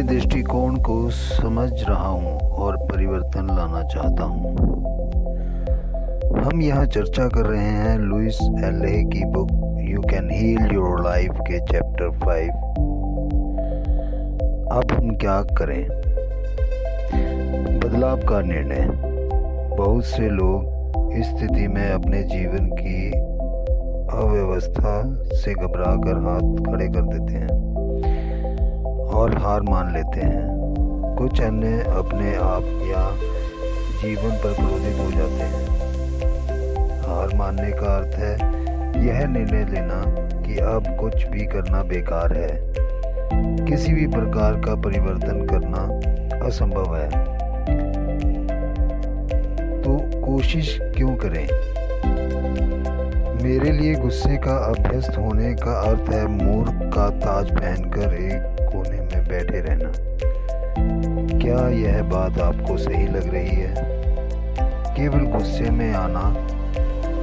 अपने दृष्टिकोण को समझ रहा हूँ और परिवर्तन लाना चाहता हूँ। हम यहाँ चर्चा कर रहे हैं लुइस एल की book you can heal your life के चैप्टर फाइव अब हम क्या करें? बदलाव का निर्णय। बहुत से लोग इस स्थिति में अपने जीवन की अव्यवस्था से घबरा कर हाथ खड़े कर देते हैं। और हार मान लेते हैं। कुछ अन्य अपने आप या जीवन पर क्रोधित हो जाते हैं। हार मानने का अर्थ है, यह निर्णय लेना कि अब कुछ भी करना बेकार है। किसी भी प्रकार का परिवर्तन करना असंभव है। तो कोशिश क्यों करें? मेरे लिए गुस्से का अभ्यस्त होने का अर्थ है मूर्ख का ताज पहनकर एक बैठे रहना। क्या यह बात आपको सही लग रही है? केवल गुस्से में आना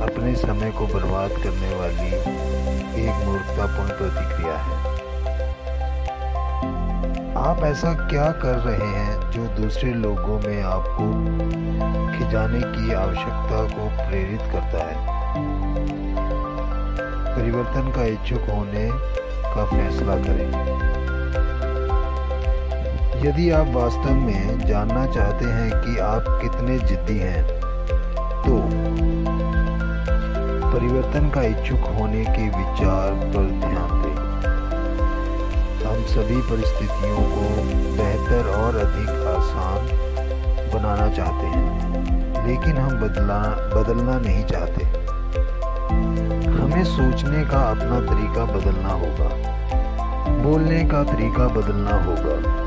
अपने समय को बर्बाद करने वाली एक मूर्खतापूर्ण प्रतिक्रिया है। आप ऐसा क्या कर रहे हैं जो दूसरे लोगों में आपको खिजाने की आवश्यकता को प्रेरित करता है? परिवर्तन का इच्छुक होने का फैसला करें। यदि आप वास्तव में जानना चाहते हैं कि आप कितने जिद्दी हैं तो परिवर्तन का इच्छुक होने के विचार पर ध्यान दें। हम सभी परिस्थितियों को बेहतर और अधिक आसान बनाना चाहते हैं, लेकिन हम बदला, बदलना नहीं चाहते। हमें सोचने का अपना तरीका बदलना होगा, बोलने का तरीका बदलना होगा।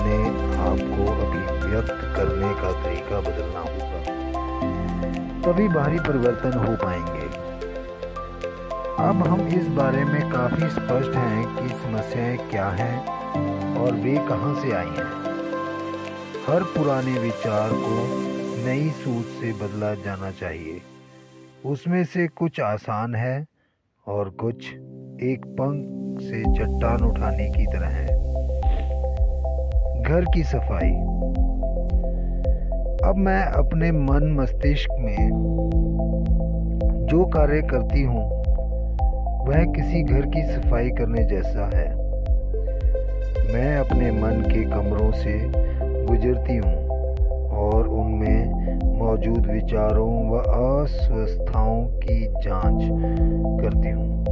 अपने आप को अभिव्यक्त करने का तरीका बदलना होगा। तभी बाहरी परिवर्तन हो पाएँगे। अब हम इस बारे में काफ़ी स्पष्ट हैं कि समस्याएँ क्या हैं और वे कहाँ से आई हैं। हर पुराने विचार को नई सोच से बदला जाना चाहिए। उसमें से कुछ आसान है और कुछ एक पंख से चट्टान उठाने की तरह है। घर की सफ़ाई। अब मैं अपने मन मस्तिष्क में जो कार्य करती हूँ, वह किसी घर की सफ़ाई करने जैसा है। मैं अपने मन के कमरों से गुजरती हूँ और उनमें मौजूद विचारों व अस्वस्थताओं की जाँच करती हूँ।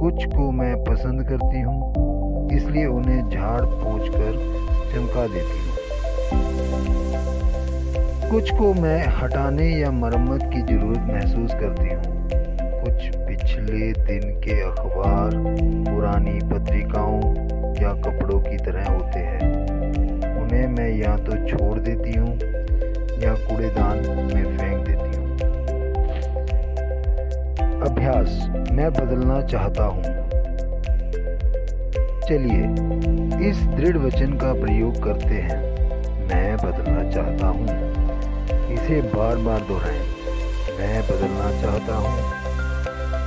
कुछ को मैं पसंद करती हूँ इसलिए उन्हें झाड़ पोछ कर चमका देती हूँ। कुछ को मैं हटाने या मरम्मत की ज़रूरत महसूस करती हूँ। कुछ पिछले दिन के अखबार, पुरानी पत्रिकाओं या कपड़ों की तरह होते हैं। उन्हें मैं या तो छोड़ देती हूँ या कूड़ेदान में फेंक देती हूँ। अभ्यास, मैं बदलना चाहता हूँ। चलिए, इस दृढ़ वचन का प्रयोग करते हैं। मैं बदलना चाहता हूँ। इसे बार बार दोहराएँ। मैं बदलना चाहता हूँ।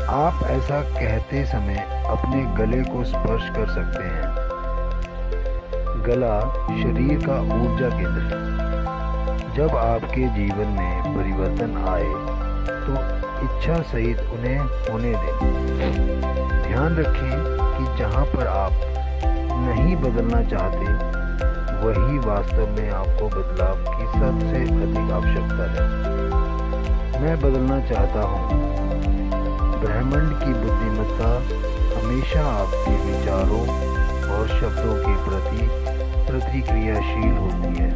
आप ऐसा कहते समय अपने गले को स्पर्श कर सकते हैं। गला शरीर का ऊर्जा केंद्र है। जब आपके जीवन में परिवर्तन आए तो इच्छा सहित उन्हें होने दें। ध्यान रखें कि जहाँ पर आप नहीं बदलना चाहते, वही वास्तव में आपको बदलाव की सबसे अधिक आवश्यकता है। मैं बदलना चाहता हूँ। ब्रह्मांड की बुद्धिमत्ता हमेशा आपके विचारों और शब्दों के प्रति प्रतिक्रियाशील होती है।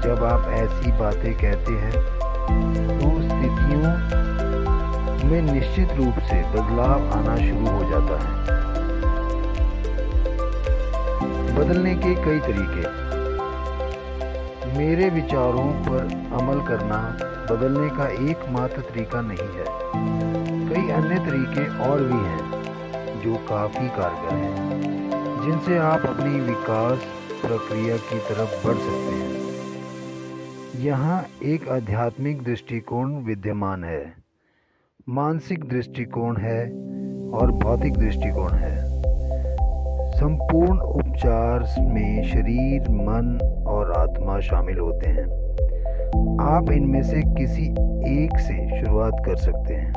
जब आप ऐसी बातें कहते हैं तो स्थितियों में निश्चित रूप से बदलाव आना शुरू हो जाता है। बदलने के कई तरीके। मेरे विचारों पर अमल करना बदलने का एकमात्र तरीका नहीं है। कई अन्य तरीके और भी हैं जो काफ़ी कारगर हैं, जिनसे आप अपनी विकास प्रक्रिया की तरफ़ बढ़ सकते हैं। यहाँ एक आध्यात्मिक दृष्टिकोण विद्यमान है। मानसिक दृष्टिकोण है और भौतिक दृष्टिकोण है। संपूर्ण उपचार में शरीर, मन और आत्मा शामिल होते हैं। आप इनमें से किसी एक से शुरुआत कर सकते हैं।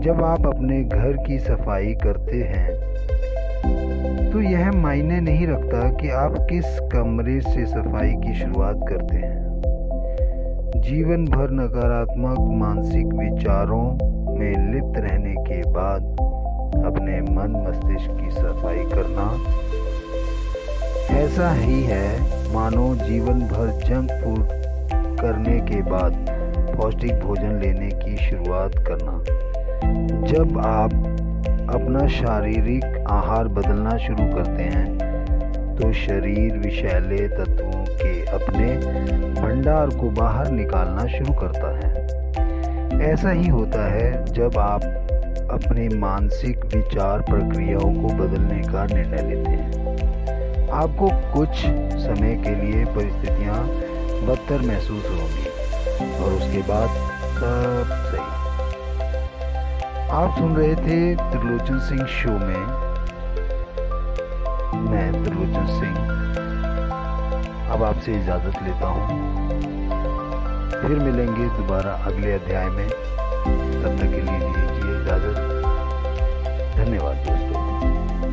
जब आप अपने घर की सफ़ाई करते हैं तो यह मायने नहीं रखता कि आप किस कमरे से सफ़ाई की शुरुआत करते हैं। जीवन भर नकारात्मक मानसिक विचारों में लिप्त रहने के बाद अपने मन मस्तिष्क की सफ़ाई करना। ऐसा ही है, मानो जीवन भर जंक फ़ूड करने के बाद पौष्टिक भोजन लेने की शुरुआत करना। जब आप अपना शारीरिक आहार बदलना शुरू करते हैं तो शरीर, विषैले तत्वों अपने भंडार को बाहर निकालना शुरू करता है। ऐसा ही होता है जब आप अपनी मानसिक विचार प्रक्रियाओं को बदलने का निर्णय लेते हैं। आपको कुछ समय के लिए परिस्थितियाँ बदतर महसूस होंगी और उसके बाद सब सही। आप सुन रहे थे त्रिलोचन सिंह शो में। मैं अब आपसे इजाज़त लेता हूँ। फिर मिलेंगे दोबारा अगले अध्याय में। तब तक के लिए दीजिए इजाज़त। धन्यवाद दोस्तों।